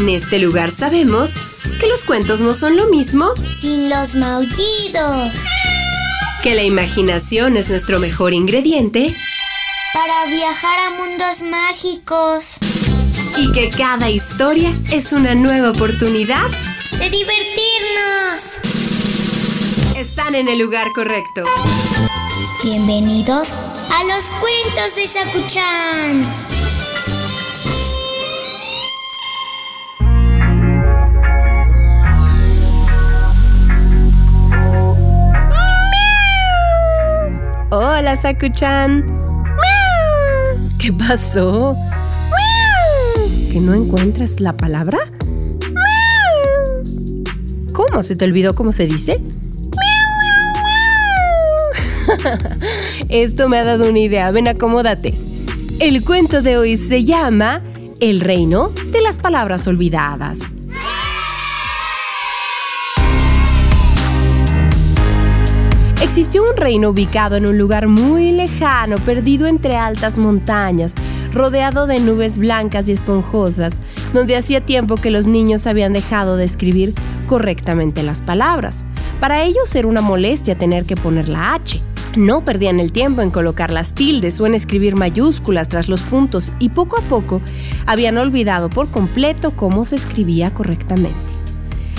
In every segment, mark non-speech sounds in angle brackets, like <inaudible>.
En este lugar sabemos que los cuentos no son lo mismo sin los maullidos. Que la imaginación es nuestro mejor ingrediente para viajar a mundos mágicos. Y que cada historia es una nueva oportunidad de divertirnos. Están en el lugar correcto. Bienvenidos a los cuentos de Sakuchan. Hola, Sakuchan. ¿Qué pasó? ¿Que no encuentras la palabra? ¿Cómo? ¿Se te olvidó cómo se dice? <laughs> Esto me ha dado una idea. Ven, acomódate. El cuento de hoy se llama El reino de las palabras olvidadas. Existió un reino ubicado en un lugar muy lejano, perdido entre altas montañas, rodeado de nubes blancas y esponjosas, donde hacía tiempo que los niños habían dejado de escribir correctamente las palabras. Para ellos era una molestia tener que poner la H. No perdían el tiempo en colocar las tildes o en escribir mayúsculas tras los puntos y poco a poco habían olvidado por completo cómo se escribía correctamente.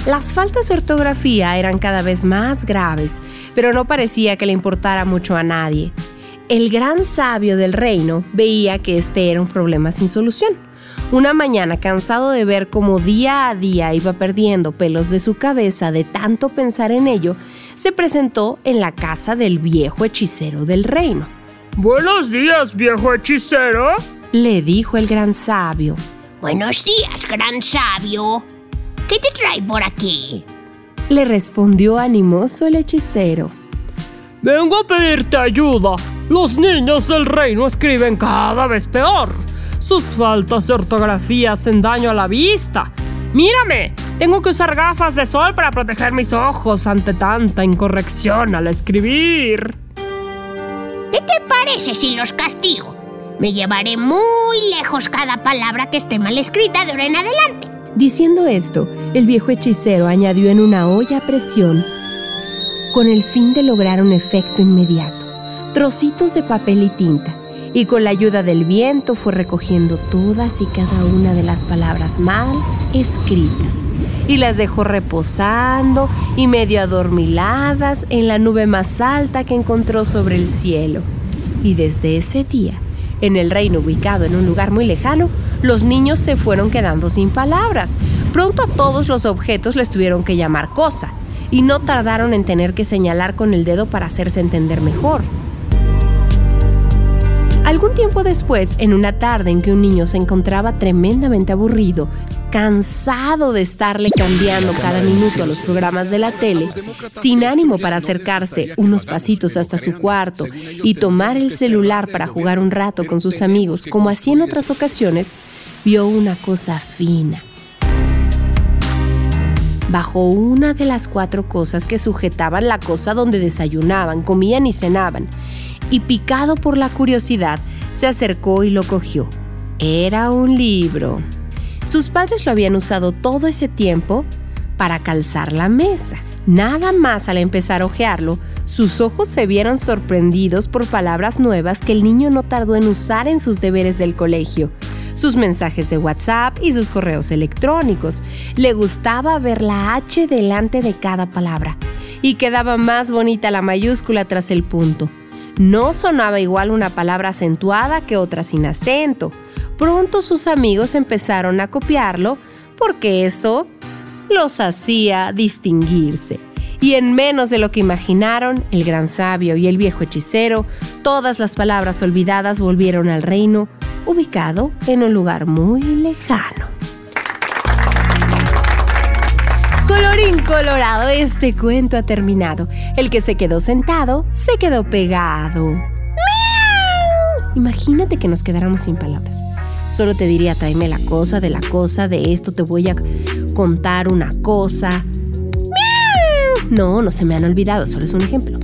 Las faltas de ortografía eran cada vez más graves, pero no parecía que le importara mucho a nadie. El gran sabio del reino veía que este era un problema sin solución. Una mañana, cansado de ver cómo día a día iba perdiendo pelos de su cabeza de tanto pensar en ello, se presentó en la casa del viejo hechicero del reino. Buenos días, viejo hechicero, le dijo el gran sabio. Buenos días, gran sabio. ¿Qué te trae por aquí? Le respondió animoso el hechicero. Vengo a pedirte ayuda. Los niños del reino escriben cada vez peor. Sus faltas de ortografía hacen daño a la vista. Mírame, tengo que usar gafas de sol para proteger mis ojos ante tanta incorrección al escribir. ¿Qué te parece si los castigo? Me llevaré muy lejos cada palabra que esté mal escrita de ahora en adelante. Diciendo esto, el viejo hechicero añadió en una olla a presión, con el fin de lograr un efecto inmediato, trocitos de papel y tinta, y con la ayuda del viento fue recogiendo todas y cada una de las palabras mal escritas y las dejó reposando y medio adormiladas en la nube más alta que encontró sobre el cielo. Y desde ese día, en el reino ubicado en un lugar muy lejano, los niños se fueron quedando sin palabras. Pronto a todos los objetos les tuvieron que llamar cosa, y no tardaron en tener que señalar con el dedo para hacerse entender mejor. Algún tiempo después, en una tarde en que un niño se encontraba tremendamente aburrido, cansado de estarle cambiando cada minuto a los programas de la tele, sin ánimo para acercarse unos pasitos hasta su cuarto y tomar el celular para jugar un rato con sus amigos, como hacía en otras ocasiones, vio una cosa fina. Bajo una de las cuatro cosas que sujetaban la cosa donde desayunaban, comían y cenaban, y picado por la curiosidad, se acercó y lo cogió. Era un libro. Sus padres lo habían usado todo ese tiempo para calzar la mesa. Nada más al empezar a hojearlo, sus ojos se vieron sorprendidos por palabras nuevas que el niño no tardó en usar en sus deberes del colegio, sus mensajes de WhatsApp y sus correos electrónicos. Le gustaba ver la H delante de cada palabra y quedaba más bonita la mayúscula tras el punto. No sonaba igual una palabra acentuada que otra sin acento. Pronto sus amigos empezaron a copiarlo porque eso los hacía distinguirse. Y en menos de lo que imaginaron, el gran sabio y el viejo hechicero, todas las palabras olvidadas volvieron al reino, ubicado en un lugar muy lejano. Colorín colorado, este cuento ha terminado. El que se quedó sentado, se quedó pegado. Imagínate que nos quedáramos sin palabras. Solo te diría, tráeme la cosa de la cosa, de esto te voy a contar una cosa. No, no se me han olvidado, solo es un ejemplo.